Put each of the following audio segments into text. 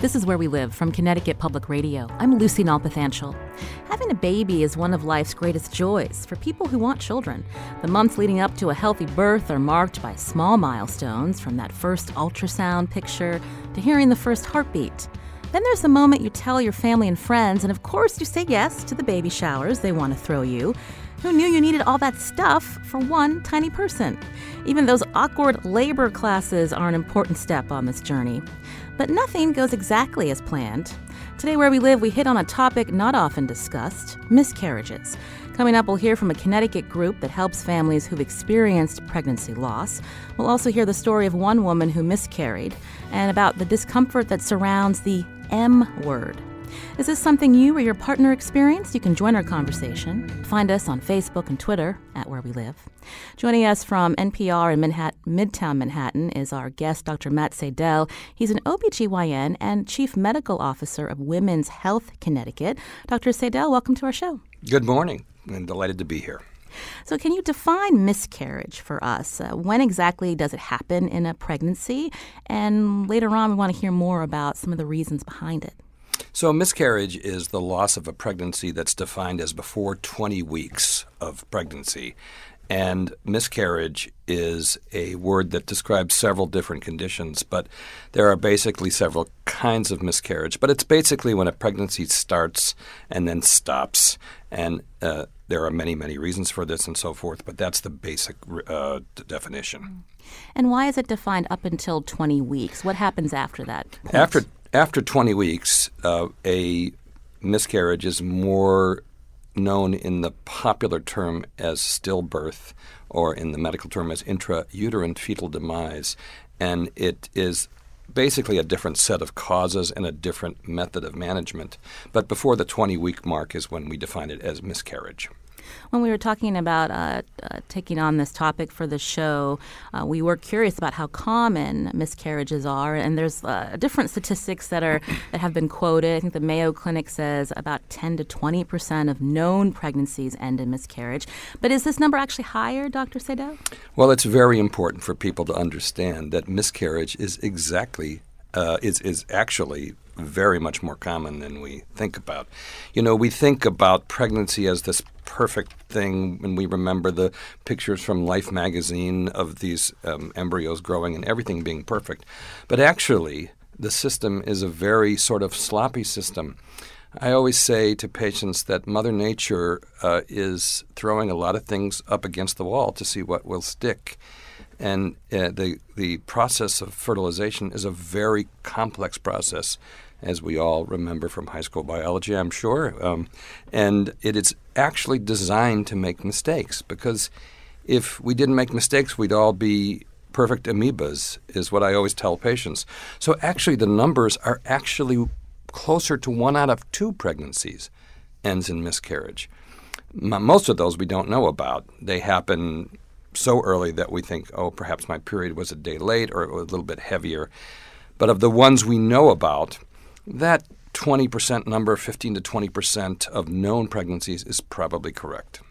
This is Where We Live from Connecticut Public Radio. I'm Lucy Nalpathanchel. Having a baby is one of life's greatest joys for people who want children. The months leading up to a healthy birth are marked by small milestones from that first ultrasound picture to hearing the first heartbeat. Then there's the moment you tell your family and friends, and of course, you say yes to the baby showers they want to throw you. Who knew you needed all that stuff for one tiny person? Even those awkward labor classes are an important step on this journey. But nothing goes exactly as planned. Today, where we live, we hit on a topic not often discussed miscarriages. Coming up, we'll hear from a Connecticut group that helps families who've experienced pregnancy loss. We'll also hear the story of one woman who miscarried and about the discomfort that surrounds the M word. Is this something you or your partner experienced? You can join our conversation. Find us on Facebook and Twitter at Where We Live. Joining us from NPR in Manhattan, Midtown Manhattan is our guest, Dr. Matt Seidel. He's an OBGYN and Chief Medical Officer of Women's Health Connecticut. Dr. Seidel, welcome to our show. Good morning. I'm delighted to be here. So, can you define miscarriage for us? Uh, when exactly does it happen in a pregnancy? And later on, we want to hear more about some of the reasons behind it. So, miscarriage is the loss of a pregnancy that's defined as before 20 weeks of pregnancy. And miscarriage is a word that describes several different conditions, but there are basically several kinds of miscarriage. But it's basically when a pregnancy starts and then stops. And uh, there are many, many reasons for this and so forth, but that's the basic uh, definition. And why is it defined up until 20 weeks? What happens after that? Point? After after 20 weeks, uh, a miscarriage is more known in the popular term as stillbirth or in the medical term as intrauterine fetal demise. And it is basically a different set of causes and a different method of management. But before the 20 week mark is when we define it as miscarriage. When we were talking about uh, uh, taking on this topic for the show, uh, we were curious about how common miscarriages are, and there's uh, different statistics that are that have been quoted. I think the Mayo Clinic says about 10 to 20 percent of known pregnancies end in miscarriage. But is this number actually higher, Dr. Sadel? Well, it's very important for people to understand that miscarriage is exactly uh, is is actually very much more common than we think about. You know, we think about pregnancy as this perfect thing when we remember the pictures from Life magazine of these um, embryos growing and everything being perfect. But actually, the system is a very sort of sloppy system. I always say to patients that Mother Nature uh, is throwing a lot of things up against the wall to see what will stick. And uh, the, the process of fertilization is a very complex process as we all remember from high school biology, I'm sure. Um, and it is actually designed to make mistakes because if we didn't make mistakes, we'd all be perfect amoebas, is what I always tell patients. So actually, the numbers are actually closer to one out of two pregnancies ends in miscarriage. Most of those we don't know about. They happen so early that we think, oh, perhaps my period was a day late or a little bit heavier. But of the ones we know about, that 20% number, 15 to 20% of known pregnancies, is probably correct.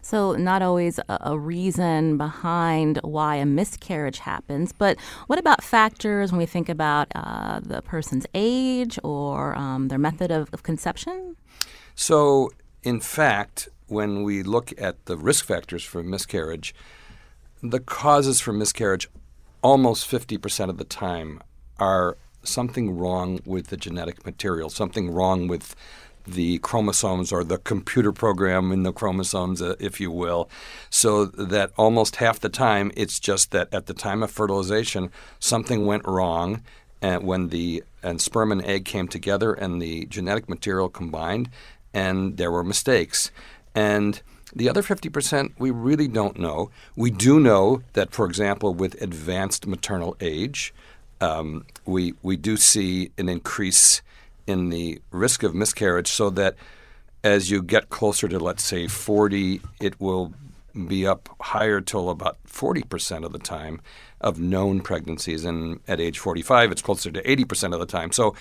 So, not always a, reason behind why a miscarriage happens, but what about factors when we think about uh, the person's age or um, their method of, of conception? So, in fact, when we look at the risk factors for miscarriage, the causes for miscarriage almost 50% of the time are something wrong with the genetic material, something wrong with the chromosomes or the computer program in the chromosomes, uh, if you will, so that almost half the time it's just that at the time of fertilization something went wrong and when the and sperm and egg came together and the genetic material combined and there were mistakes. And the other 50% we really don't know. We do know that, for example, with advanced maternal age, um, we we do see an increase in the risk of miscarriage so that as you get closer to, let's say, 40, it will be up higher till about 40% of the time of known pregnancies. And at age 45, it's closer to 80% of the time. So,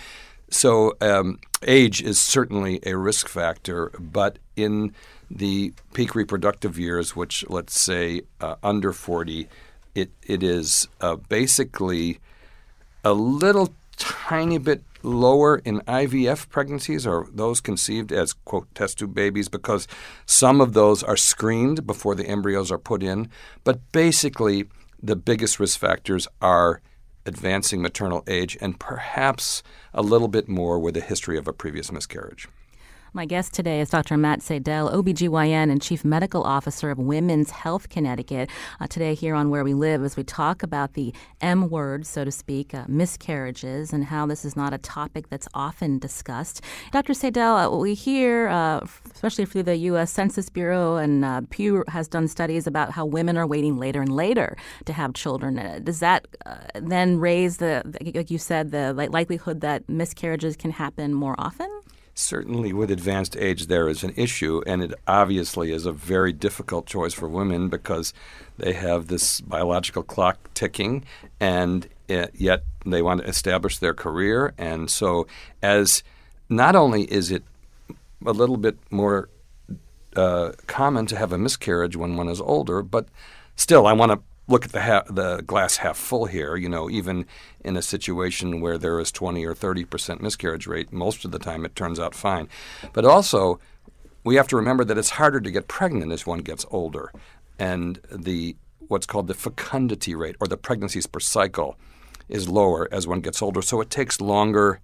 so um, age is certainly a risk factor, but in the peak reproductive years, which let's say uh, under 40, it, it is uh, basically a little tiny bit lower in IVF pregnancies or those conceived as, quote, test tube babies because some of those are screened before the embryos are put in. But basically, the biggest risk factors are advancing maternal age and perhaps a little bit more with a history of a previous miscarriage. My guest today is Dr. Matt Sadell, OBGYN and Chief Medical Officer of Women's Health Connecticut. Uh, today, here on Where We Live, as we talk about the M word, so to speak, uh, miscarriages, and how this is not a topic that's often discussed. Dr. Seidel, uh, we hear, uh, especially through the U.S. Census Bureau, and uh, Pew has done studies about how women are waiting later and later to have children. Uh, does that then raise the, like you said, the likelihood that miscarriages can happen more often? Certainly with advanced age there is an issue, and it obviously is a very difficult choice for women because they have this biological clock ticking, and yet they want to establish their career. And so, as not only is it a little bit more uh, common to have a miscarriage when one is older, but still, I want to look at the ha- the glass half full here. You know, even in a situation where there is 20 or 30 percent miscarriage rate, most of the time it turns out fine. But also, we have to remember that it's harder to get pregnant as one gets older, and the what's called the fecundity rate or the pregnancies per cycle is lower as one gets older. So it takes longer.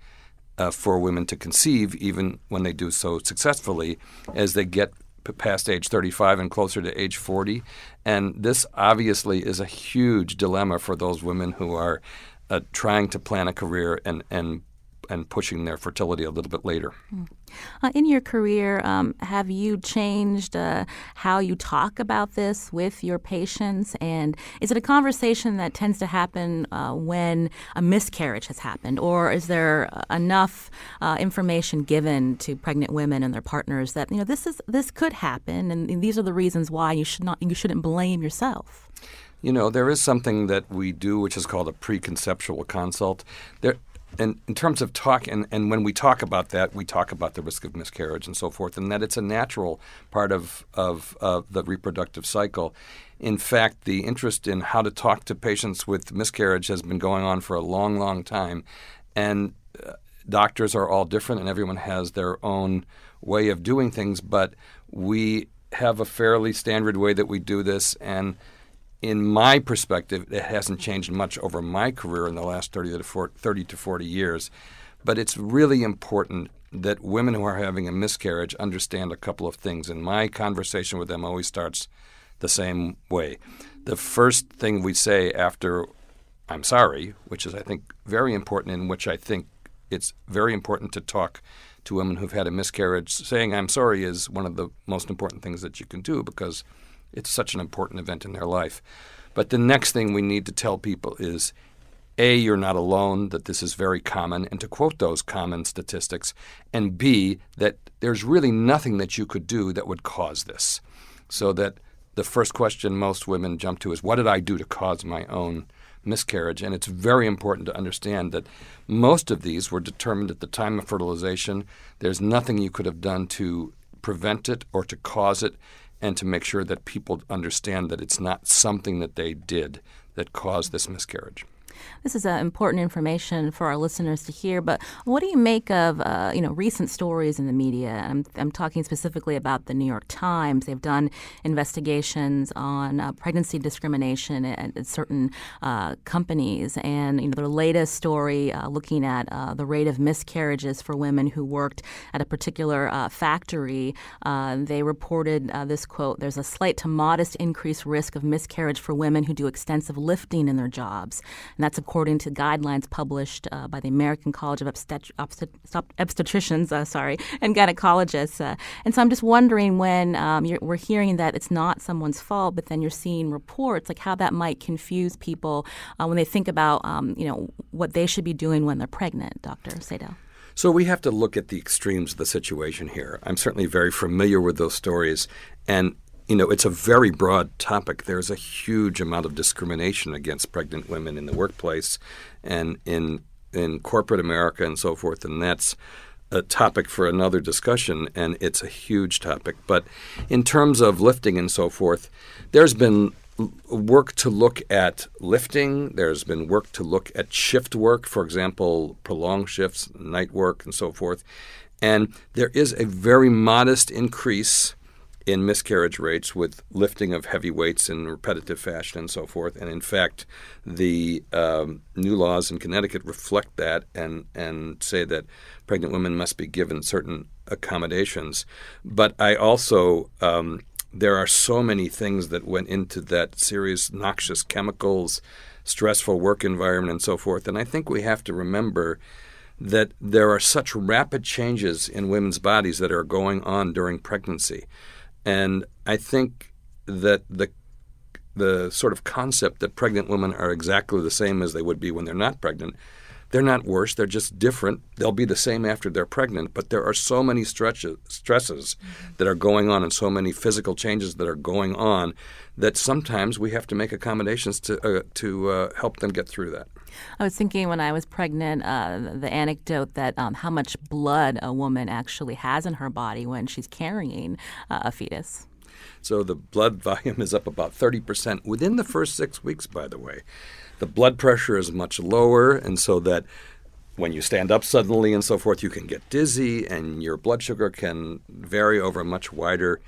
Uh, for women to conceive, even when they do so successfully, as they get past age 35 and closer to age 40. And this obviously is a huge dilemma for those women who are uh, trying to plan a career and, and and pushing their fertility a little bit later. Hmm. Uh, in your career, um, have you changed uh, how you talk about this with your patients? And is it a conversation that tends to happen uh, when a miscarriage has happened, or is there uh, enough uh, information given to pregnant women and their partners that you know this is this could happen, and, and these are the reasons why you should not you shouldn't blame yourself? You know, there is something that we do which is called a preconceptual consult. There, and in terms of talk, and, and when we talk about that, we talk about the risk of miscarriage and so forth, and that it's a natural part of, of, of the reproductive cycle. In fact, the interest in how to talk to patients with miscarriage has been going on for a long, long time. And uh, doctors are all different, and everyone has their own way of doing things, but we have a fairly standard way that we do this. And in my perspective, it hasn't changed much over my career in the last 30 to 40, 30 to 40 years. But it's really important that women who are having a miscarriage understand a couple of things. And my conversation with them always starts the same way. The first thing we say after I'm sorry, which is, I think, very important, in which I think it's very important to talk to women who've had a miscarriage. Saying I'm sorry is one of the most important things that you can do because – it's such an important event in their life. But the next thing we need to tell people is A, you're not alone, that this is very common, and to quote those common statistics, and B, that there's really nothing that you could do that would cause this. So that the first question most women jump to is, What did I do to cause my own miscarriage? And it's very important to understand that most of these were determined at the time of fertilization. There's nothing you could have done to prevent it or to cause it and to make sure that people understand that it's not something that they did that caused this miscarriage. This is uh, important information for our listeners to hear. But what do you make of uh, you know recent stories in the media? I'm, I'm talking specifically about the New York Times. They've done investigations on uh, pregnancy discrimination at, at certain uh, companies, and you know their latest story uh, looking at uh, the rate of miscarriages for women who worked at a particular factory. they reported this quote: "There's a slight to modest increased risk of miscarriage for women who do extensive lifting in their jobs." And that's according to guidelines published uh, by the American College of Obstet- Obstet- Obstetricians, uh, sorry, and gynecologists. Uh, and so I'm just wondering when um, we're hearing that it's not someone's fault, but then you're seeing reports like how that might confuse people uh, when they think about um, you know what they should be doing when they're pregnant, Dr. Sadell. So we have to look at the extremes of the situation here. I'm certainly very familiar with those stories, and you know, it's a very broad topic. There's a huge amount of discrimination against pregnant women in the workplace and in in corporate America and so forth, and that's a topic for another discussion, and it's a huge topic. But in terms of lifting and so forth, there's been work to look at lifting. There's been work to look at shift work, for example, prolonged shifts, night work, and so forth. And there is a very modest increase in miscarriage rates with lifting of heavy weights in repetitive fashion and so forth. And in fact, the um, new laws in Connecticut reflect that and, and say that pregnant women must be given certain accommodations. But I also um, there are so many things that went into that series noxious chemicals, stressful work environment, and so forth. And I think we have to remember that there are such rapid changes in women's bodies that are going on during pregnancy. And I think that the the sort of concept that pregnant women are exactly the same as they would be when they're not pregnant they're not worse. They're just different. They'll be the same after they're pregnant. But there are so many stretches, stresses mm-hmm. that are going on and so many physical changes that are going on that sometimes we have to make accommodations to, uh, to uh, help them get through that. I was thinking when I was pregnant, uh, the anecdote that um, how much blood a woman actually has in her body when she's carrying uh, a fetus. So the blood volume is up about 30% within the first six weeks, by the way the blood pressure is much lower, and so that when you stand up suddenly and so forth, you can get dizzy, and your blood sugar can vary over a much wider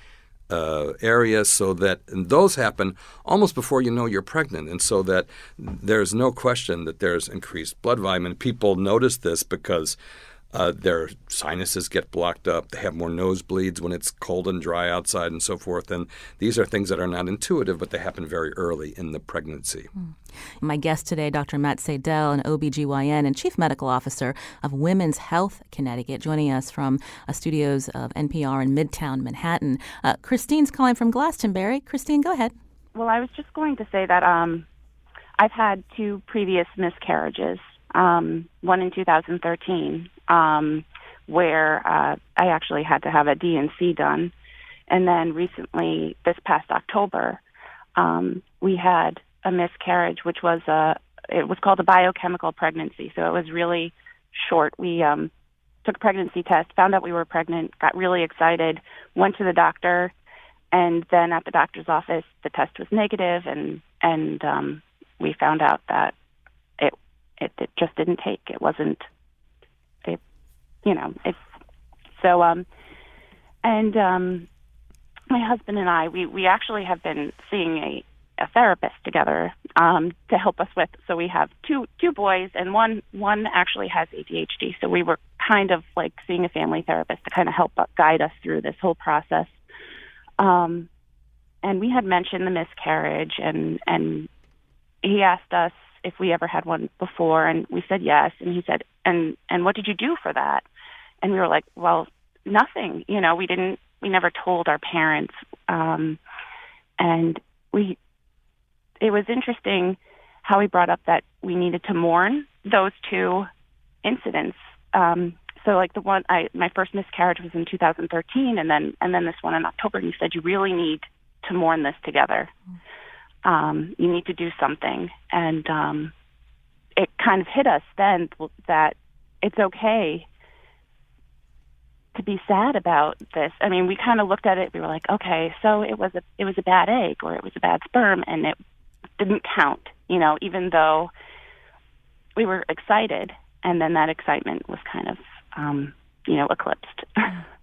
uh, area. So that those happen almost before you know you're pregnant, and so that there's no question that there's increased blood volume, and people notice this because uh, their sinuses get blocked up. They have more nosebleeds when it's cold and dry outside and so forth. And these are things that are not intuitive, but they happen very early in the pregnancy. Mm. My guest today, Dr. Matt Seidel, an OBGYN and Chief Medical Officer of Women's Health Connecticut, joining us from uh, studios of NPR in Midtown Manhattan. Uh, Christine's calling from Glastonbury. Christine, go ahead. Well, I was just going to say that um, I've had two previous miscarriages, um, one in 2013 um, where uh, I actually had to have a D&C done. And then recently, this past October, um, we had a miscarriage, which was a it was called a biochemical pregnancy. So it was really short. We um, took a pregnancy test, found out we were pregnant, got really excited, went to the doctor, and then at the doctor's office, the test was negative, and and um, we found out that it, it it just didn't take. It wasn't you know, it's so um and um my husband and I we we actually have been seeing a a therapist together um to help us with so we have two two boys and one one actually has ADHD so we were kind of like seeing a family therapist to kind of help guide us through this whole process. Um and we had mentioned the miscarriage and and he asked us if we ever had one before and we said yes and he said and and what did you do for that and we were like, well, nothing. You know, we didn't, we never told our parents. Um, and we, it was interesting how he brought up that we needed to mourn those two incidents. Um, so like the one I my first miscarriage was in 2013 and then and then this one in October and he said you really need to mourn this together. Um, you need to do something and um, it kind of hit us then that it's okay be sad about this. I mean, we kind of looked at it. We were like, okay, so it was a it was a bad egg or it was a bad sperm, and it didn't count. You know, even though we were excited, and then that excitement was kind of, um, you know, eclipsed.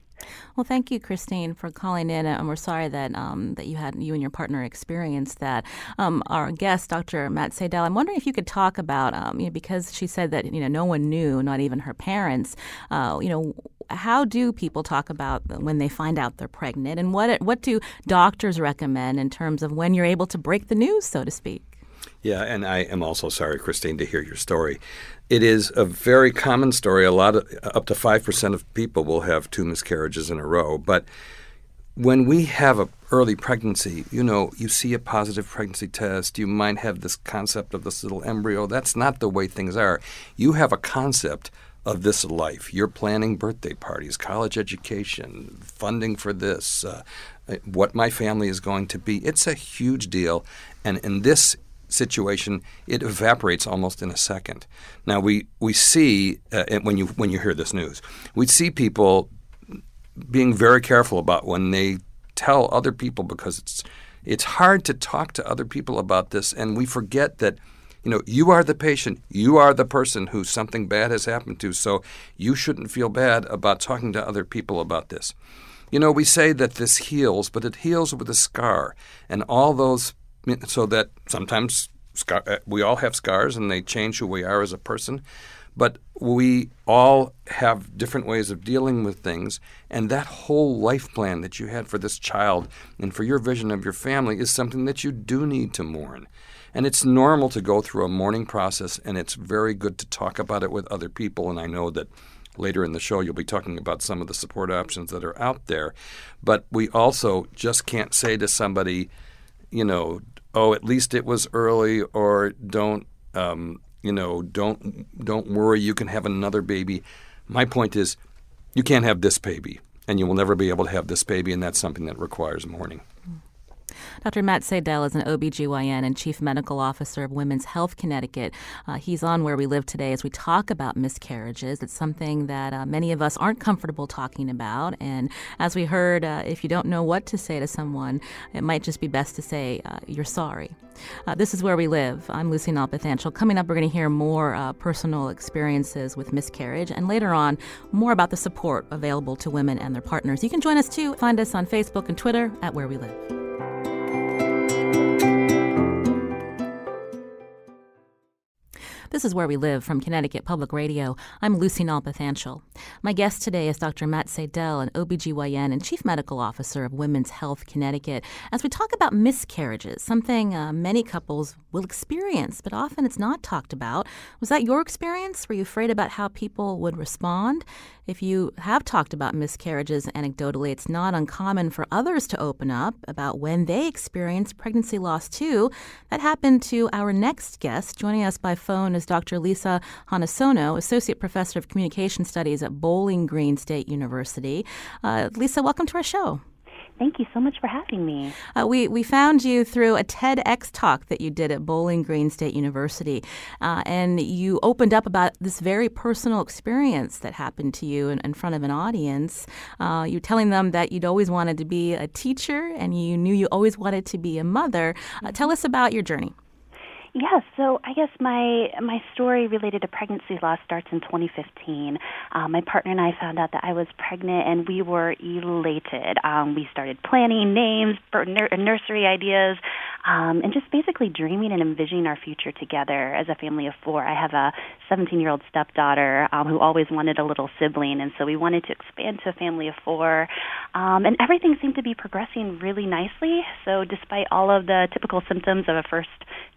Well, thank you, Christine, for calling in, and we're sorry that um, that you had you and your partner experienced that. Um, our guest, Dr. Matt Sadel, I'm wondering if you could talk about, um, you know, because she said that you know no one knew, not even her parents. Uh, you know, how do people talk about when they find out they're pregnant, and what what do doctors recommend in terms of when you're able to break the news, so to speak? Yeah, and I am also sorry, Christine, to hear your story. It is a very common story. A lot of up to five percent of people will have two miscarriages in a row, but when we have a early pregnancy, you know, you see a positive pregnancy test, you might have this concept of this little embryo. That's not the way things are. You have a concept of this life. You're planning birthday parties, college education, funding for this, uh, what my family is going to be. It's a huge deal. And in this situation, it evaporates almost in a second. Now we we see uh, when you when you hear this news, we see people being very careful about when they tell other people because it's it's hard to talk to other people about this, and we forget that. You know, you are the patient. You are the person who something bad has happened to, so you shouldn't feel bad about talking to other people about this. You know, we say that this heals, but it heals with a scar. And all those so that sometimes scar, uh, we all have scars and they change who we are as a person. But we all have different ways of dealing with things, and that whole life plan that you had for this child and for your vision of your family is something that you do need to mourn. And it's normal to go through a mourning process, and it's very good to talk about it with other people. And I know that later in the show you'll be talking about some of the support options that are out there. But we also just can't say to somebody, you know, oh, at least it was early, or don't, um, you know, don't don't worry, you can have another baby. My point is, you can't have this baby, and you will never be able to have this baby, and that's something that requires mourning. Dr. Matt Seidel is an OBGYN and Chief Medical Officer of Women's Health Connecticut. Uh, he's on Where We Live today as we talk about miscarriages. It's something that uh, many of us aren't comfortable talking about. And as we heard, uh, if you don't know what to say to someone, it might just be best to say, uh, You're sorry. Uh, this is Where We Live. I'm Lucy Nalpathanchel. Coming up, we're going to hear more uh, personal experiences with miscarriage and later on, more about the support available to women and their partners. You can join us too. Find us on Facebook and Twitter at Where We Live. This is Where We Live from Connecticut Public Radio. I'm Lucy Nalpathanchel. My guest today is Dr. Matt Seidel, an OBGYN and Chief Medical Officer of Women's Health Connecticut, as we talk about miscarriages, something uh, many couples will experience, but often it's not talked about. Was that your experience? Were you afraid about how people would respond? If you have talked about miscarriages anecdotally, it's not uncommon for others to open up about when they experienced pregnancy loss too. That happened to our next guest. Joining us by phone is Dr. Lisa Hanasono, Associate Professor of Communication Studies at Bowling Green State University. Uh, Lisa, welcome to our show. Thank you so much for having me. Uh, we, we found you through a TEDx talk that you did at Bowling Green State University, uh, and you opened up about this very personal experience that happened to you in, in front of an audience. Uh, you're telling them that you'd always wanted to be a teacher and you knew you always wanted to be a mother. Uh, tell us about your journey. Yeah, so I guess my my story related to pregnancy loss starts in 2015. Um, my partner and I found out that I was pregnant, and we were elated. Um, we started planning names, nursery ideas, um, and just basically dreaming and envisioning our future together as a family of four. I have a 17 year old stepdaughter um, who always wanted a little sibling, and so we wanted to expand to a family of four. Um, and everything seemed to be progressing really nicely. So, despite all of the typical symptoms of a first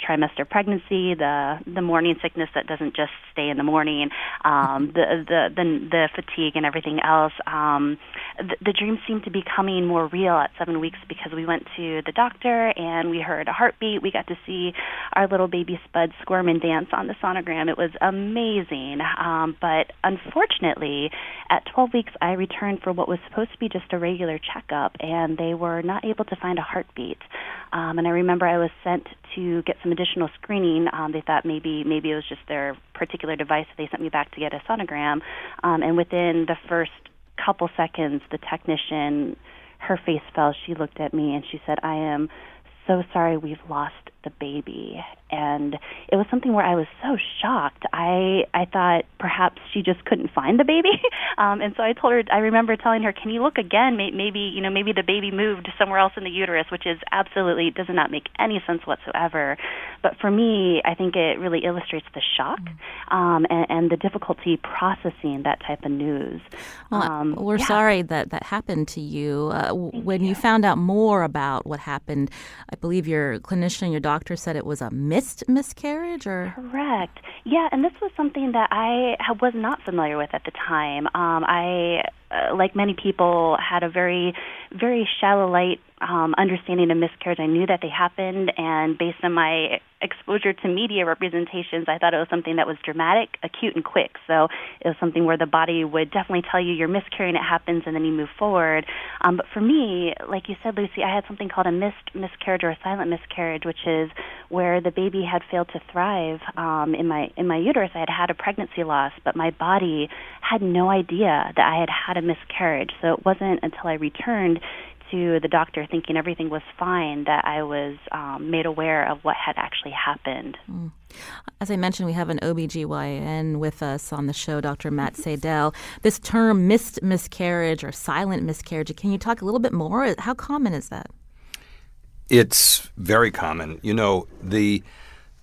trimester pregnancy, the the morning sickness that doesn't just stay in the morning, um, the, the the the fatigue and everything else. Um, the, the dream seemed to be coming more real at seven weeks because we went to the doctor and we heard a heartbeat. We got to see our little baby Spud squirm and dance on the sonogram. It was amazing, um, but unfortunately, at 12 weeks, I returned for what was supposed to be just a regular checkup, and they were not able to find a heartbeat. Um, and I remember I was sent to get some additional screening. Um, they thought maybe maybe it was just their particular device. They sent me back to get a sonogram, um, and within the first couple seconds, the technician, her face fell. She looked at me and she said, "I am so sorry we've lost the baby and it was something where I was so shocked. I I thought perhaps she just couldn't find the baby, um, and so I told her. I remember telling her, "Can you look again? Maybe you know maybe the baby moved somewhere else in the uterus," which is absolutely does not make any sense whatsoever. But for me, I think it really illustrates the shock mm-hmm. um, and, and the difficulty processing that type of news. Well, um, we're yeah. sorry that that happened to you. Uh, when you. you found out more about what happened, I believe your clinician, your doctor said it was a missed miscarriage or? Correct. Yeah and this was something that i was not familiar with at the time. Um, i uh, like many people, had a very, very shallow light um, understanding of miscarriage. I knew that they happened, and based on my exposure to media representations, I thought it was something that was dramatic, acute, and quick. So it was something where the body would definitely tell you you're miscarrying, it happens, and then you move forward. Um, but for me, like you said, Lucy, I had something called a missed miscarriage or a silent miscarriage, which is where the baby had failed to thrive um, in my in my uterus. I had had a pregnancy loss, but my body had no idea that I had had a miscarriage. So it wasn't until I returned to the doctor thinking everything was fine that I was um, made aware of what had actually happened. Mm. As I mentioned, we have an OBGYN with us on the show, Dr. Matt Seidel. This term, missed miscarriage or silent miscarriage, can you talk a little bit more? How common is that? It's very common. You know, the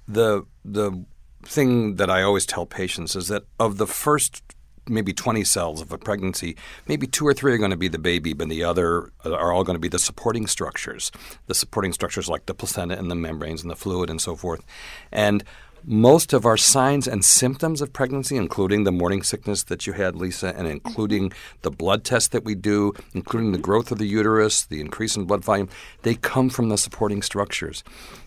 the the thing that I always tell patients is that of the first maybe 20 cells of a pregnancy, maybe two or three are going to be the baby, but the other are all going to be the supporting structures. The supporting structures like the placenta and the membranes and the fluid and so forth. And most of our signs and symptoms of pregnancy, including the morning sickness that you had, Lisa, and including the blood test that we do, including the growth of the uterus, the increase in blood volume, they come from the supporting structures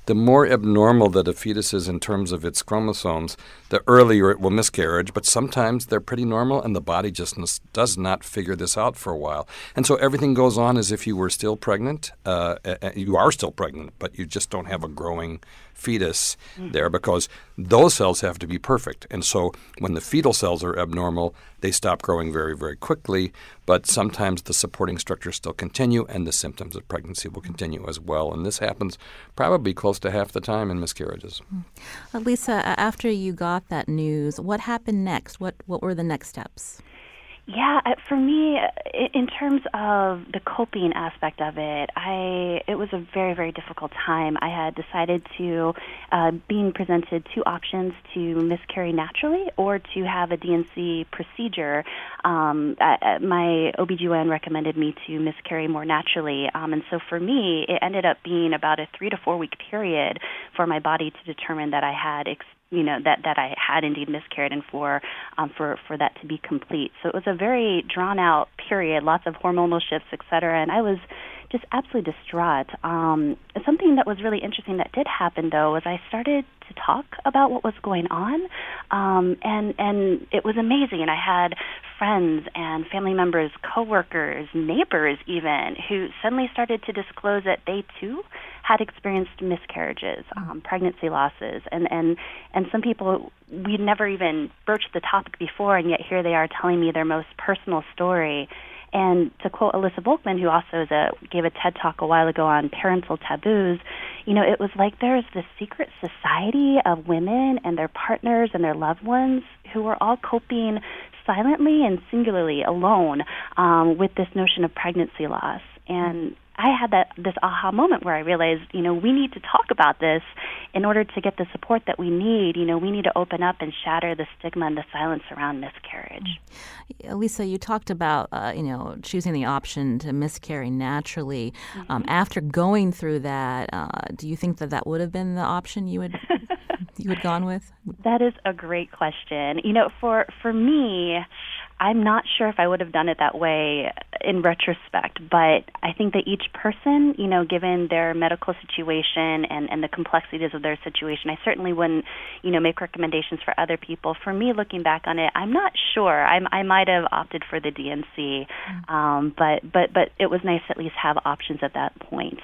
the more abnormal that a fetus is in terms of its chromosomes, the earlier it will miscarriage. But sometimes they're pretty normal, and the body just does not figure this out for a while. And so everything goes on as if you were still pregnant. Uh, you are still pregnant, but you just don't have a growing fetus mm. there because those cells have to be perfect. And so when the fetal cells are abnormal, they stop growing very, very quickly, but sometimes the supporting structures still continue and the symptoms of pregnancy will continue as well. And this happens probably close to half the time in miscarriages. Uh, Lisa, after you got that news, what happened next? What, what were the next steps? Yeah, uh, for me, uh, in terms of the coping aspect of it, I it was a very very difficult time. I had decided to uh, being presented two options to miscarry naturally or to have a D&C procedure. Um, I, my OBGYN recommended me to miscarry more naturally, um, and so for me, it ended up being about a three to four week period for my body to determine that I had. Ex- you know that that I had indeed miscarried and for um, for for that to be complete. So it was a very drawn out period, lots of hormonal shifts, et cetera, and I was just absolutely distraught. Um, something that was really interesting that did happen though was I started to talk about what was going on, um, and and it was amazing. And I had friends and family members, coworkers, neighbors, even who suddenly started to disclose that they too had experienced miscarriages, mm. um, pregnancy losses, and and and some people we'd never even broached the topic before, and yet here they are telling me their most personal story. And to quote Alisa Volkman, who also a, gave a TED talk a while ago on parental taboos, you know, it was like there's this secret society of women and their partners and their loved ones who are all coping silently and singularly alone um, with this notion of pregnancy loss. And I had that this aha moment where I realized, you know, we need to talk about this in order to get the support that we need. You know, we need to open up and shatter the stigma and the silence around miscarriage. Mm. Lisa, you talked about, uh, you know, choosing the option to miscarry naturally. Um, mm-hmm. Um, after going through that, uh, do you think that that would have been the option you would you had gone with? That is a great question. You know, for for me. I'm not sure if I would have done it that way in retrospect, but I think that each person, you know, given their medical situation and, and the complexities of their situation, I certainly wouldn't, you know, make recommendations for other people. For me, looking back on it, I'm not sure. I'm, I might have opted for the D&C, um, but but but it was nice to at least have options at that point.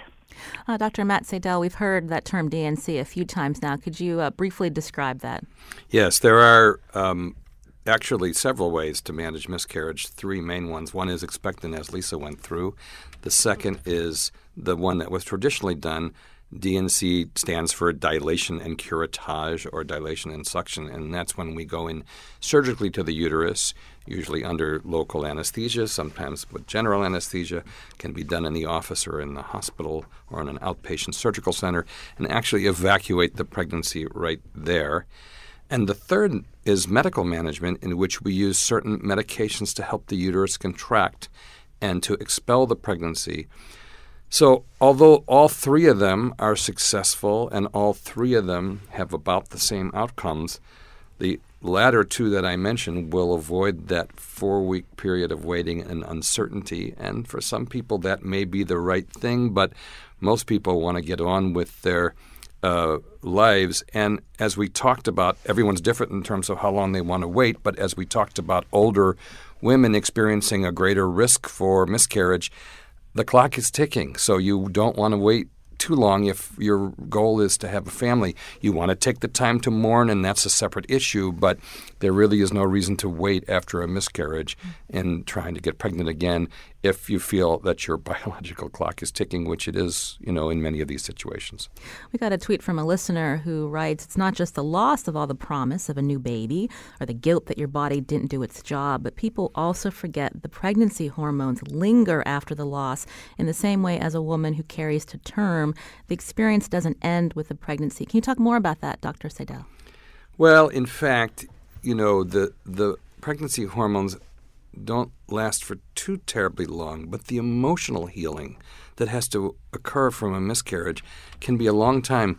Uh, Dr. Matt Sadel, we've heard that term D&C a few times now. Could you uh, briefly describe that? Yes, there are um, actually several ways to manage miscarriage, three main ones. One is expectant, as Lisa went through. The second is the one that was traditionally done. D&C stands for dilation and curettage or dilation and suction, and that's when we go in surgically to the uterus, usually under local anesthesia, sometimes with general anesthesia, can be done in the office or in the hospital or in an outpatient surgical center, and actually evacuate the pregnancy right there. And the third is medical management, in which we use certain medications to help the uterus contract and to expel the pregnancy. So, although all three of them are successful and all three of them have about the same outcomes, the latter two that I mentioned will avoid that four week period of waiting and uncertainty. And for some people, that may be the right thing, but most people want to get on with their uh, lives. And as we talked about, everyone's different in terms of how long they want to wait. But as we talked about older women experiencing a greater risk for miscarriage, the clock is ticking. So you don't want to wait too long if your goal is to have a family. You want to take the time to mourn, and that's a separate issue, but there really is no reason to wait after a miscarriage and trying to get pregnant again if you feel that your biological clock is ticking, which it is, you know, in many of these situations. We got a tweet from a listener who writes It's not just the loss of all the promise of a new baby or the guilt that your body didn't do its job, but people also forget the pregnancy hormones linger after the loss in the same way as a woman who carries to term. The experience doesn't end with the pregnancy. Can you talk more about that, Dr. Seidel? Well, in fact, you know, the, the pregnancy hormones don't last for too terribly long, but the emotional healing that has to occur from a miscarriage can be a long time.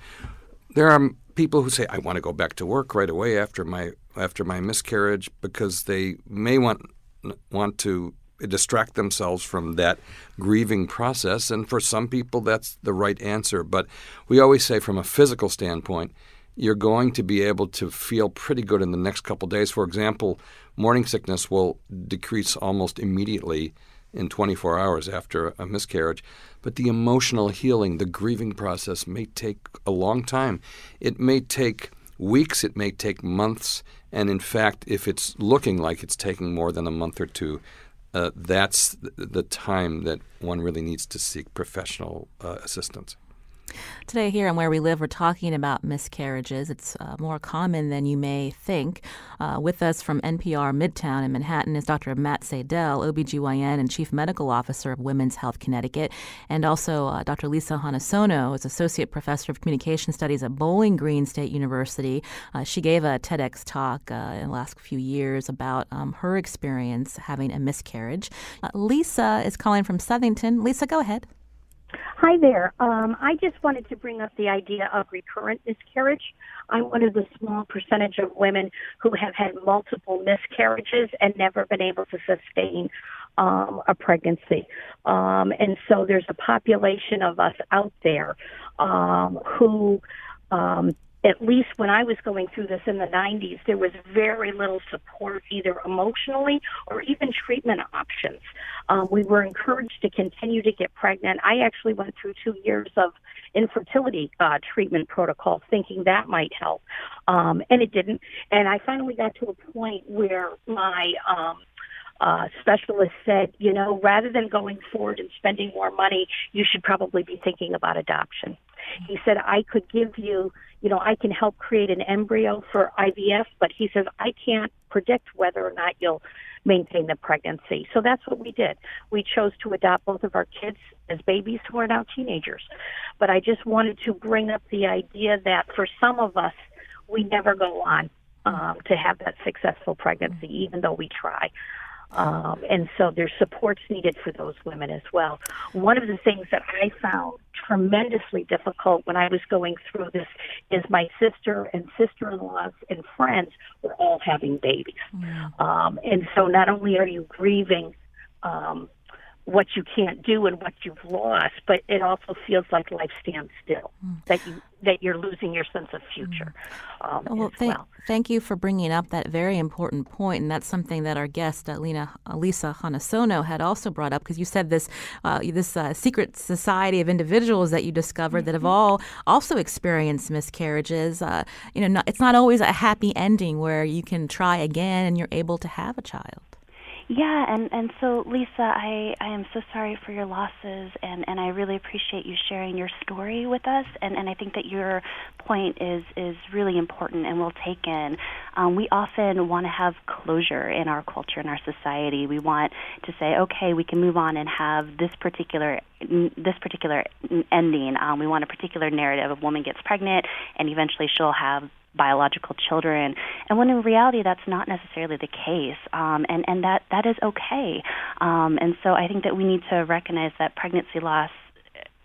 There are people who say, "I want to go back to work right away after my after my miscarriage," because they may want want to distract themselves from that grieving process. And for some people, that's the right answer. But we always say, from a physical standpoint, you're going to be able to feel pretty good in the next couple days. For example, morning sickness will decrease almost immediately in 24 hours after a miscarriage. But the emotional healing, the grieving process may take a long time. It may take weeks, it may take months. And in fact, if it's looking like it's taking more than a month or two, uh, that's the time that one really needs to seek professional uh, assistance. Today, here on Where We Live, we're talking about miscarriages. It's uh, more common than you may think. Uh, with us from NPR Midtown in Manhattan is Dr. Matt Seidel, OBGYN and Chief Medical Officer of Women's Health Connecticut, and also uh, Dr. Lisa Hanasono is Associate Professor of Communication Studies at Bowling Green State University. Uh, she gave a TEDx talk uh, in the last few years about um, her experience having a miscarriage. Uh, Lisa is calling from Southington. Lisa, go ahead. Hi there. Um, I just wanted to bring up the idea of recurrent miscarriage. I'm one of the small percentage of women who have had multiple miscarriages and never been able to sustain um, a pregnancy. Um, and so there's a population of us out there um, who um, at least when I was going through this in the 90s, there was very little support, either emotionally or even treatment options. Um, we were encouraged to continue to get pregnant. I actually went through two years of infertility uh, treatment protocol, thinking that might help, um, and it didn't. And I finally got to a point where my um, uh, specialist said, you know, rather than going forward and spending more money, you should probably be thinking about adoption. He said, I could give you, you know, I can help create an embryo for IVF, but he says, I can't predict whether or not you'll maintain the pregnancy. So that's what we did. We chose to adopt both of our kids as babies who are now teenagers. But I just wanted to bring up the idea that for some of us, we never go on um, to have that successful pregnancy, even though we try. Um, and so there's supports needed for those women as well. One of the things that I found tremendously difficult when I was going through this is my sister and sister-in-laws and friends were all having babies. Mm. Um, and so not only are you grieving um, what you can't do and what you've lost, but it also feels like life stands still. Mm. That you that you're losing your sense of future. Um, well, thank, well. thank you for bringing up that very important point, and that's something that our guest, uh, Lena Lisa Hanasono, had also brought up because you said this uh, this uh, secret society of individuals that you discovered mm-hmm. that have mm-hmm. all also experienced miscarriages. Uh, you know, not, it's not always a happy ending where you can try again and you're able to have a child. Yeah, and and so Lisa, I I am so sorry for your losses, and and I really appreciate you sharing your story with us, and and I think that your point is is really important and well taken. Um, we often want to have closure in our culture in our society. We want to say, okay, we can move on and have this particular this particular ending. Um, we want a particular narrative. A woman gets pregnant, and eventually she'll have biological children, and when in reality that's not necessarily the case, um, and and that that is okay. Um, and so I think that we need to recognize that pregnancy loss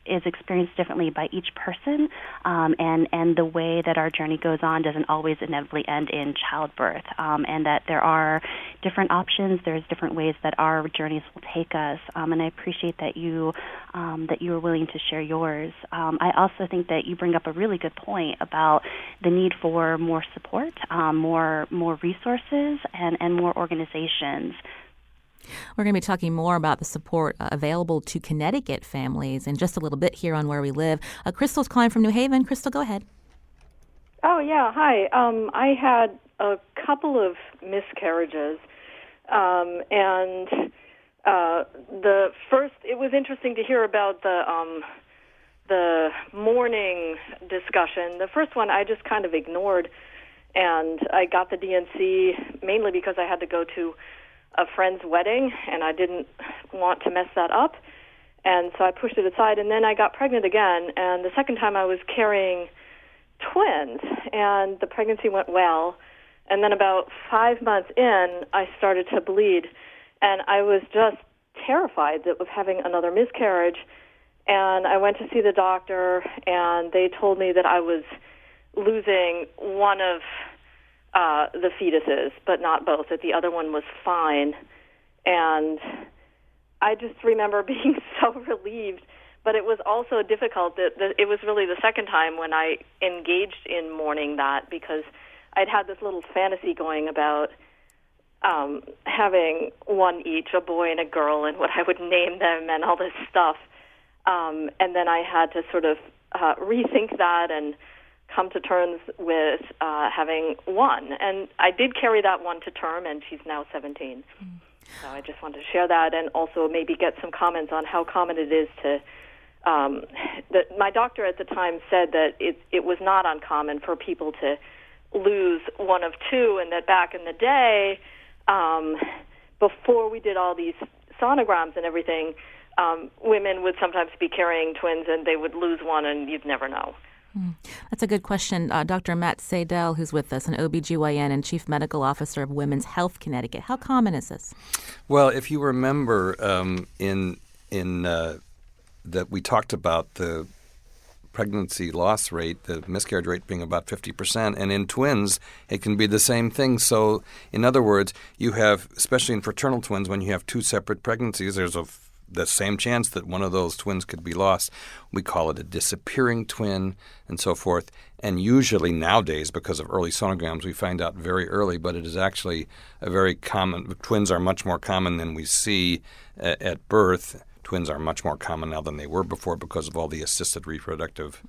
is experienced differently by each person, um, and and the way that our journey goes on doesn't always inevitably end in childbirth, um, and that there are different options. There's different ways that our journeys will take us, um, and I appreciate that you um, that you are willing to share yours. Um, I also think that you bring up a really good point about the need for more support, um, more more resources, and and more organizations we're going to be talking more about the support uh, available to Connecticut families in just a little bit here on Where We Live. Uh, Crystal's calling from New Haven. Crystal, go ahead. Oh, yeah. Hi. Um, I had a couple of miscarriages. Um, and uh, the first, it was interesting to hear about the. Um, the morning discussion. The first one I just kind of ignored, and I got the D&C mainly because I had to go to a friend's wedding, and I didn't want to mess that up. And so I pushed it aside, and then I got pregnant again. And the second time I was carrying twins, and the pregnancy went well. And then about five months in, I started to bleed, and I was just terrified that of having another miscarriage. And I went to see the doctor, and they told me that I was losing one of uh, the fetuses, but not both. That the other one was fine, and I just remember being so relieved. But it was also difficult. That, that it was really the second time when I engaged in mourning that because I'd had this little fantasy going about um, having one each, a boy and a girl, and what I would name them, and all this stuff. Um, and then I had to sort of uh, rethink that and come to terms with uh, having one. And I did carry that one to term, and she's now 17. Mm. So I just wanted to share that and also maybe get some comments on how common it is to. Um, that my doctor at the time said that it, it was not uncommon for people to lose one of two, and that back in the day, um, before we did all these sonograms and everything, um, women would sometimes be carrying twins and they would lose one and you'd never know. That's a good question. Uh, Dr. Matt Seidel, who's with us, an OBGYN and Chief Medical Officer of Women's Health Connecticut. How common is this? Well, if you remember um, in in uh, that we talked about the pregnancy loss rate, the miscarriage rate being about 50%, and in twins, it can be the same thing. So, in other words, you have, especially in fraternal twins, when you have two separate pregnancies, there's a the same chance that one of those twins could be lost. We call it a disappearing twin and so forth. And usually nowadays, because of early sonograms, we find out very early, but it is actually a very common, twins are much more common than we see at, at birth. Twins are much more common now than they were before because of all the assisted reproductive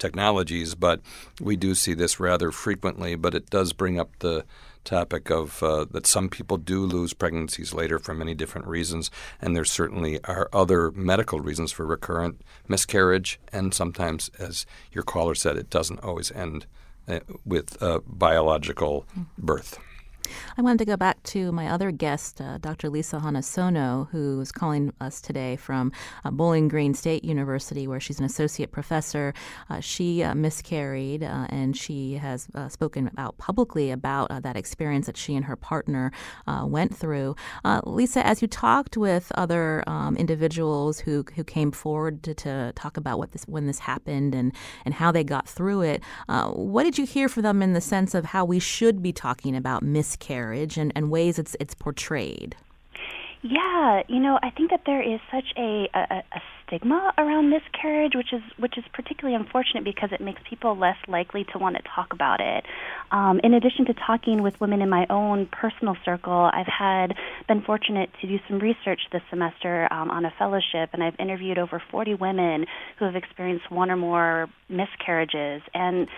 technologies, but we do see this rather frequently. But it does bring up the topic of uh, that some people do lose pregnancies later for many different reasons, and there certainly are other medical reasons for recurrent miscarriage, and sometimes, as your caller said, it doesn't always end uh, with uh, biological birth. I wanted to go back to my other guest, uh, Dr. Lisa Hanasono, who is calling us today from uh, Bowling Green State University, where she's an associate professor. Uh, she uh, miscarried, uh, and she has uh, spoken about publicly about that experience that she and her partner went through. Lisa, as you talked with other um, individuals who who came forward to, to, talk about what this when this happened and and how they got through it, what did you hear from them in the sense of how we should be talking about miscarriage? Miscarriage and, and ways it's it's portrayed? Yeah, you know, I think that there is such a, a, a stigma around miscarriage, which is which is particularly unfortunate because it makes people less likely to want to talk about it. Um, in addition to talking with women in my own personal circle, I've had been fortunate to do some research this semester um, on a fellowship, and I've interviewed over 40 women who have experienced one or more miscarriages, and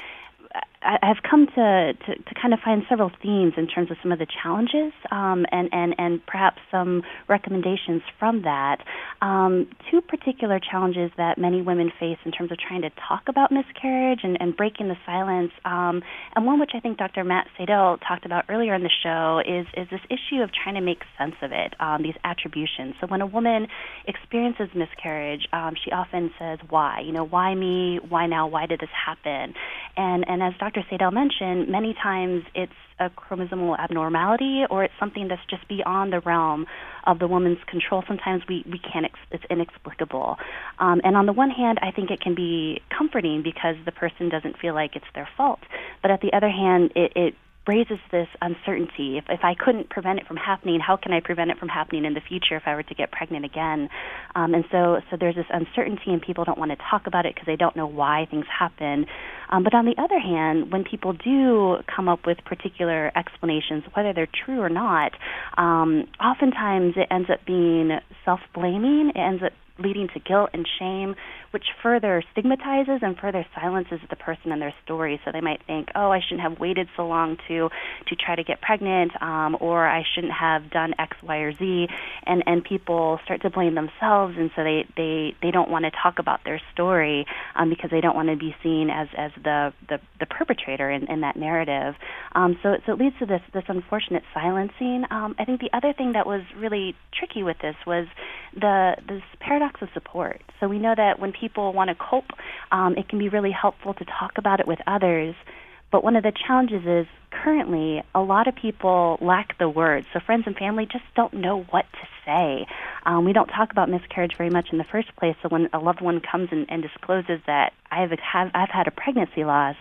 I've come to, to, to, kind of find several themes in terms of some of the challenges um, and, and, and perhaps some recommendations from that. Um, two particular challenges that many women face in terms of trying to talk about miscarriage and, and breaking the silence, um, and one which I think Dr. Matt Sadel talked about earlier in the show, is, is this issue of trying to make sense of it, um, these attributions. So when a woman experiences miscarriage, um, she often says, why? You know, why me? Why now? Why did this happen? And, and as Dr. Dr. Sadel mentioned, many times it's a chromosomal abnormality or it's something that's just beyond the realm of the woman's control. Sometimes we, we can't inex- it's inexplicable. Um, and on the one hand, I think it can be comforting because the person doesn't feel like it's their fault. But at the other hand, it, it raises this uncertainty. If, if I couldn't prevent it from happening, how can I prevent it from happening in the future if I were to get pregnant again? Um, and so, so there's this uncertainty, and people don't want to talk about it because they don't know why things happen. Um, but on the other hand, when people do come up with particular explanations, whether they're true or not, um, oftentimes it ends up being self-blaming. It ends up leading to guilt and shame, which further stigmatizes and further silences the person and their story. So they might think, "Oh, I shouldn't have waited so long to to try to get pregnant, um, or I shouldn't have done X, Y, or Z," and and people start to blame themselves, and so they they they don't want to talk about their story um, because they don't want to be seen as as the the, the perpetrator in, in that narrative. Um, so so it leads to this this unfortunate silencing. Um, I think the other thing that was really tricky with this was the this paradox of support. So we know that when people want to cope, um, it can be really helpful to talk about it with others. But one of the challenges is currently a lot of people lack the words. So friends and family just don't know what to say. Um, we don't talk about miscarriage very much in the first place. So when a loved one comes and, and discloses that I've have, I've had a pregnancy loss,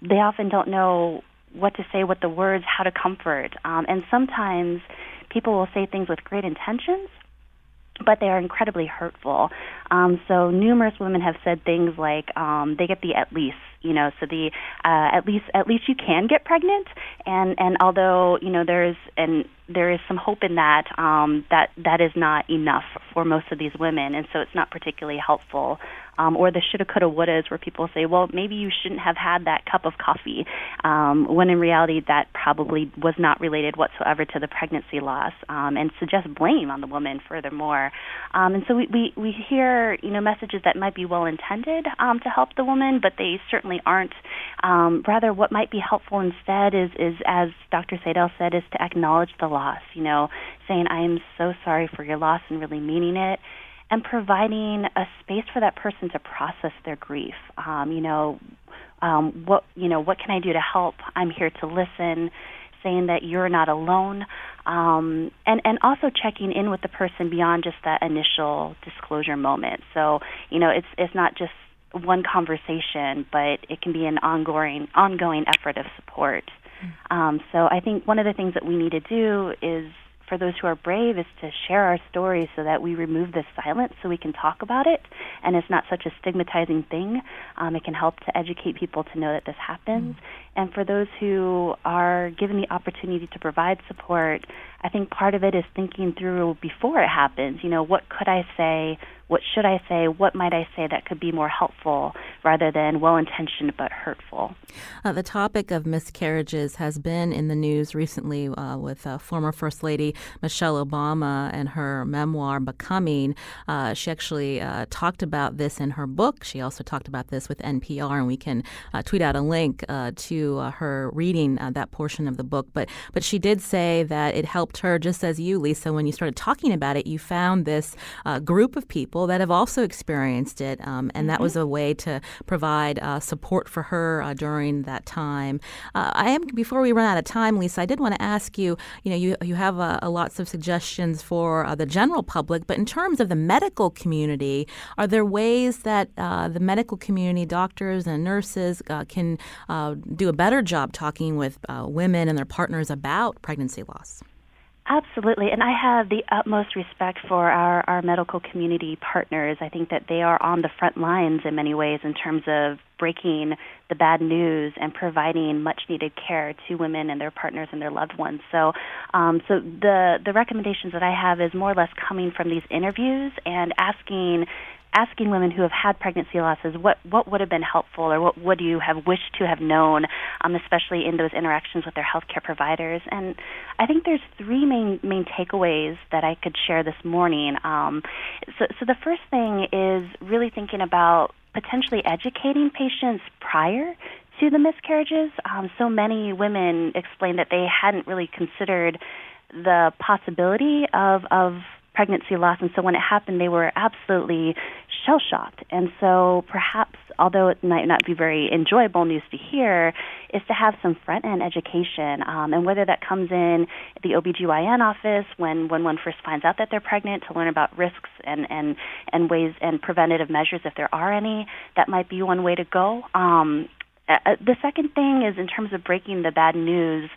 they often don't know what to say, what the words, how to comfort. Um, and sometimes people will say things with great intentions, but they are incredibly hurtful. Um, so numerous women have said things like um, they get the at least, you know, so the uh, at least at least you can get pregnant, and and although you know there's and there is some hope in that, um, that that is not enough for most of these women, and so it's not particularly helpful um, or the shoulda, coulda, wouldas, where people say, well, maybe you shouldn't have had that cup of coffee, um, when in reality that probably was not related whatsoever to the pregnancy loss, um, and suggest blame on the woman furthermore. Um, and so we, we, we hear, you know, messages that might be well intended um, to help the woman, but they certainly aren't. Um, rather, what might be helpful instead is, is, as Dr. Seidel said, is to acknowledge the loss, you know, saying, I am so sorry for your loss and really meaning it and providing a space for that person to process their grief. Um, you know, um, what you know, what can I do to help? I'm here to listen. Saying that you're not alone, um, and and also checking in with the person beyond just that initial disclosure moment. So you know, it's it's not just one conversation, but it can be an ongoing ongoing effort of support. Mm-hmm. Um, so I think one of the things that we need to do is for those who are brave is to share our stories so that we remove the silence so we can talk about it and it's not such a stigmatizing thing. Um, it can help to educate people to know that this happens. Mm-hmm. And for those who are given the opportunity to provide support, I think part of it is thinking through before it happens. You know, what could I say? What should I say? What might I say that could be more helpful rather than well intentioned but hurtful? Uh, the topic of miscarriages has been in the news recently uh, with uh, former First Lady Michelle Obama and her memoir, Becoming. Uh, she actually uh, talked about this in her book. She also talked about this with NPR, and we can uh, tweet out a link to her reading that portion of the book. But, but she did say that it helped her, just as you, Lisa, when you started talking about it, you found this group of people people that have also experienced it, um, and mm-hmm. that was a way to provide uh, support for her uh, during that time. Uh, I am before we run out of time, Lisa. I did want to ask you. You know, you you have uh, lots of suggestions for uh, the general public, but in terms of the medical community, are there ways that uh, the medical community, doctors and nurses, can do a better job talking with women and their partners about pregnancy loss? Absolutely, and I have the utmost respect for our, our medical community partners. I think that they are on the front lines in many ways in terms of breaking the bad news and providing much needed care to women and their partners and their loved ones. So, um, so the the recommendations that I have is more or less coming from these interviews and asking asking women who have had pregnancy losses what what would have been helpful or what would you have wished to have known, um, especially in those interactions with their healthcare providers. And I think there's three main main takeaways that I could share this morning. Um, so, so the first thing is really thinking about potentially educating patients prior to the miscarriages. Um, so many women explained that they hadn't really considered the possibility of of pregnancy loss. And so when it happened, they were absolutely shell shocked. And so perhaps, although it might not be very enjoyable news to hear, is to have some front end education. Um, and whether that comes in the OBGYN office when, when one first finds out that they're pregnant to learn about risks and, and, and ways and preventative measures if there are any, that might be one way to go. Um, uh, the second thing is in terms of breaking the bad news.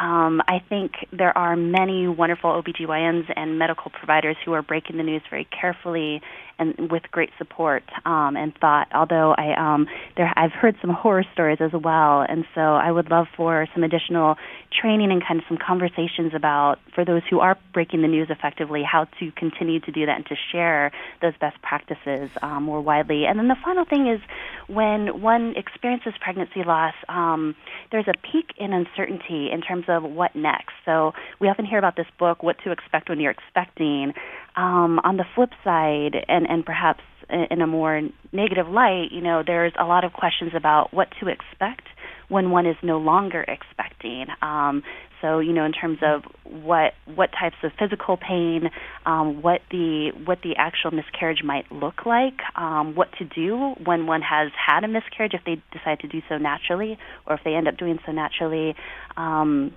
Um, I think there are many wonderful OBGYNs and medical providers who are breaking the news very carefully and with great support um, and thought. Although I um, there, I've heard some horror stories as well, and so I would love for some additional training and kind of some conversations about for those who are breaking the news effectively, how to continue to do that and to share those best practices um, more widely. And then the final thing is when one experiences pregnancy loss, um, there's a peak in uncertainty in terms of what next. So we often hear about this book, What to Expect When You're Expecting. Um, on the flip side, and, and perhaps in a more negative light, you know, there's a lot of questions about what to expect when one is no longer expecting. Um, so, you know, in terms of what what types of physical pain, um, what the what the actual miscarriage might look like, um, what to do when one has had a miscarriage if they decide to do so naturally, or if they end up doing so naturally. Um,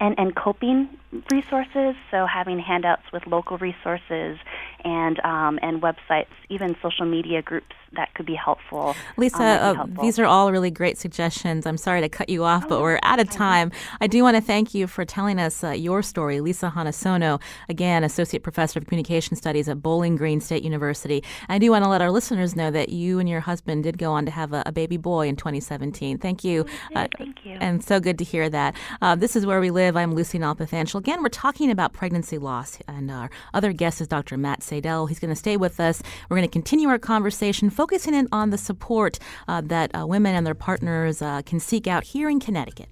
and, and coping resources, so having handouts with local resources and um, and websites, even social media groups that could be helpful. Lisa, um, uh, helpful. these are all really great suggestions. I'm sorry to cut you off, oh, but we're out of time. I do want to thank you for telling us uh, your story. Lisa Hanasono, again, Associate Professor of Communication Studies at Bowling Green State University. I do want to let our listeners know that you and your husband did go on to have a, a baby boy in 2017. Thank you. Uh, thank you. And so good to hear that. Uh, this is Where We Live. I'm Lucy Nalpathanchel. Again, we're talking about pregnancy loss, and our other guest is Dr. Matt Sadel. He's going to stay with us. We're going to continue our conversation, focusing in on the support uh, that uh, women and their partners uh, can seek out here in Connecticut.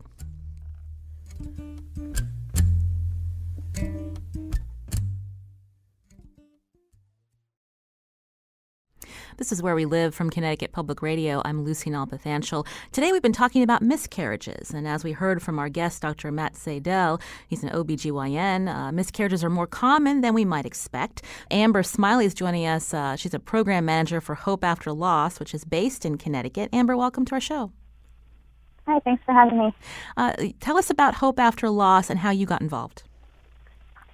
This is Where We Live from Connecticut Public Radio. I'm Lucy Nalpathanchel. Today we've been talking about miscarriages. And as we heard from our guest, Dr. Matt Seidel, he's an OBGYN. Uh, miscarriages are more common than we might expect. Amber Smiley is joining us. Uh, she's a program manager for Hope After Loss, which is based in Connecticut. Amber, welcome to our show. Hi, thanks for having me. Uh, tell us about Hope After Loss and how you got involved.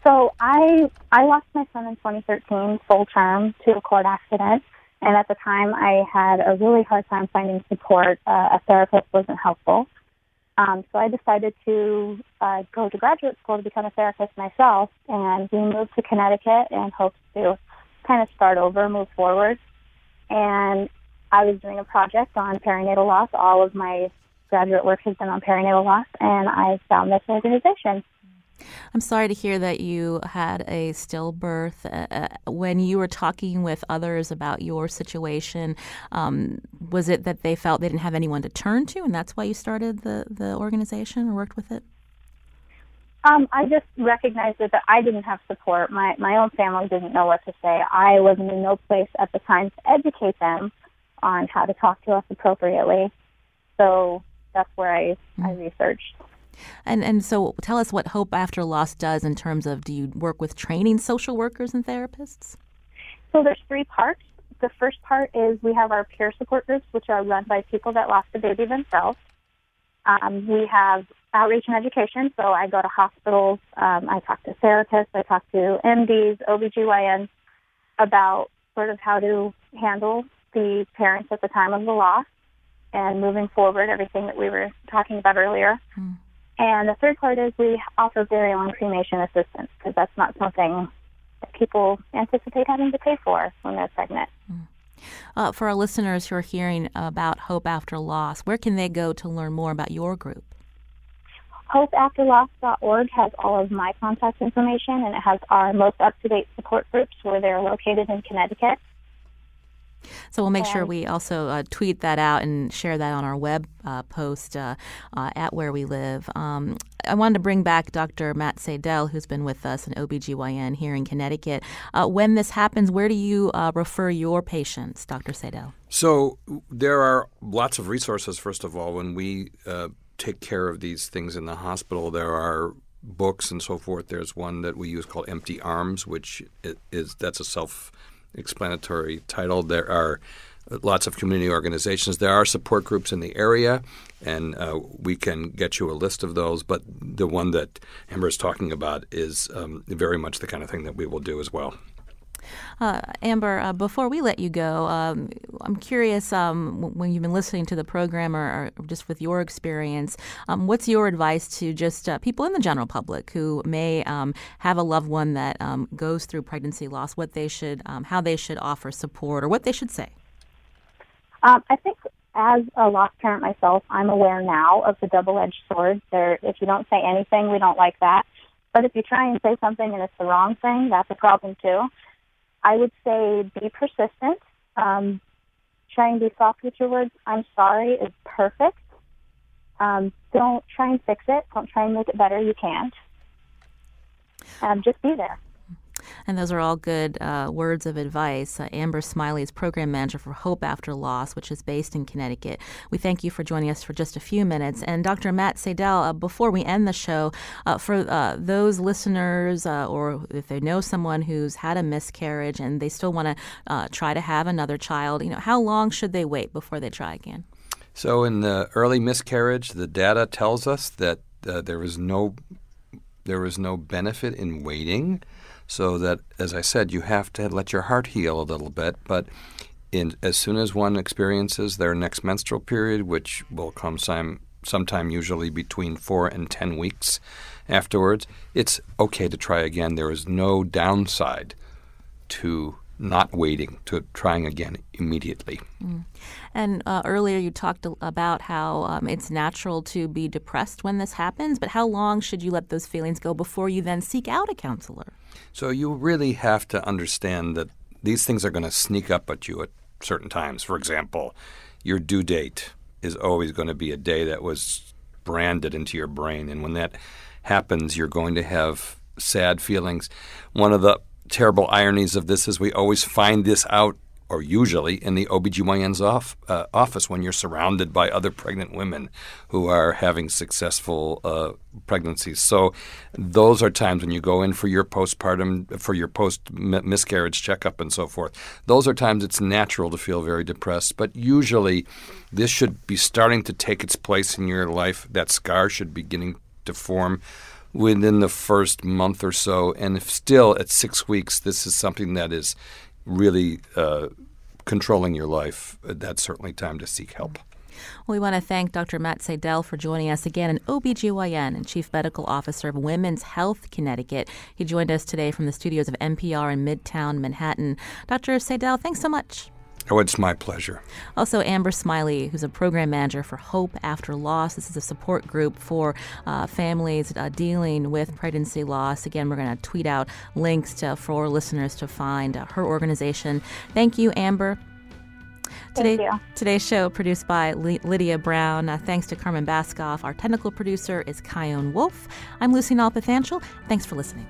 So I I lost my son in 2013 full term to a cord accident. And at the time, I had a really hard time finding support. Uh, a therapist wasn't helpful. Um, so I decided to uh, go to graduate school to become a therapist myself. And we moved to Connecticut in hopes to kind of start over, move forward. And I was doing a project on perinatal loss. All of my graduate work has been on perinatal loss, and I found this organization. I'm sorry to hear that you had a stillbirth. Uh, uh, when you were talking with others about your situation, um, was it that they felt they didn't have anyone to turn to, and that's why you started the, the organization or worked with it? Um, I just recognized that I didn't have support. My my own family didn't know what to say. I was in no place at the time to educate them on how to talk to us appropriately. So that's where I mm-hmm. I researched. And and so tell us what Hope After Loss does in terms of do you work with training social workers and therapists? So there's three parts. The first part is we have our peer support groups, which are run by people that lost a baby themselves. Um, we have outreach and education, so I go to hospitals, um, I talk to therapists, I talk to MDs, OBGYNs about sort of how to handle the parents at the time of the loss and moving forward, everything that we were talking about earlier. Mm. And the third part is we offer very long cremation assistance because that's not something that people anticipate having to pay for when they're pregnant. Mm. Uh, for our listeners who are hearing about Hope After Loss, where can they go to learn more about your group? HopeAfterLoss.org has all of my contact information, and it has our most up-to-date support groups where they're located in Connecticut. So we'll make sure we also uh, tweet that out and share that on our web uh, post uh, uh, at Where We Live. Um, I wanted to bring back Dr. Matt Seidel, who's been with us, an OBGYN here in Connecticut. Uh, when this happens, where do you uh, refer your patients, Dr. Seidel? So there are lots of resources, first of all. When we take care of these things in the hospital, there are books and so forth. There's one that we use called Empty Arms, which is that's a self explanatory title. There are lots of community organizations. There are support groups in the area, and uh, we can get you a list of those. But the one that Amber is talking about is um, very much the kind of thing that we will do as well. Uh, Amber, uh, before we let you go, um, I'm curious um, when you've been listening to the program or, or just with your experience, um, what's your advice to just uh, people in the general public who may um, have a loved one that um, goes through pregnancy loss, what they should, um, how they should offer support or what they should say? I think as a lost parent myself, I'm aware now of the double-edged sword. There, if you don't say anything, we don't like that. But if you try and say something and it's the wrong thing, that's a problem too. I would say be persistent. Um, try and be soft with your words. I'm sorry is perfect. Um, don't try and fix it. Don't try and make it better. You can't. Um, just be there. And those are all good uh, words of advice. Uh, Amber Smiley is program manager for Hope After Loss, which is based in Connecticut. We thank you for joining us for just a few minutes. And Dr. Matt Sadel, uh, before we end the show, uh, for uh, those listeners uh, or if they know someone who's had a miscarriage and they still want to try to have another child, you know, how long should they wait before they try again? So, in the early miscarriage, the data tells us that there is no there is no benefit in waiting so that, as I said, you have to let your heart heal a little bit. But in, as soon as one experiences their next menstrual period, which will come some, sometime usually between four and ten weeks afterwards, it's okay to try again. There is no downside to not waiting, to trying again immediately. Mm. And uh, earlier you talked about how um, it's natural to be depressed when this happens, but how long should you let those feelings go before you then seek out a counselor? So you really have to understand that these things are going to sneak up at you at certain times. For example, your due date is always going to be a day that was branded into your brain. And when that happens, you're going to have sad feelings. One of the terrible ironies of this is we always find this out or usually in the OBGYN's off, uh, office when you're surrounded by other pregnant women who are having successful uh, pregnancies. So those are times when you go in for your postpartum, for your post miscarriage checkup and so forth. Those are times it's natural to feel very depressed, but usually this should be starting to take its place in your life. That scar should be beginning to form within the first month or so. And if still at six weeks, this is something that is really uh, controlling your life, that's certainly time to seek help. Well, we want to thank Dr. Matt Seidel for joining us again, an OBGYN and Chief Medical Officer of Women's Health Connecticut. He joined us today from the studios of NPR in Midtown Manhattan. Dr. Seidel, thanks so much. Oh, it's my pleasure. Also, Amber Smiley, who's a program manager for Hope After Loss. This is a support group for uh, families uh, dealing with pregnancy loss. Again, we're going to tweet out links to, for listeners to find uh, her organization. Thank you, Amber. Today, Thank you. Today's show produced by Lydia Brown. Uh, thanks to Carmen Baskauf. Our technical producer is Kyone Wolf. I'm Lucy Nalpathanchel. Thanks for listening.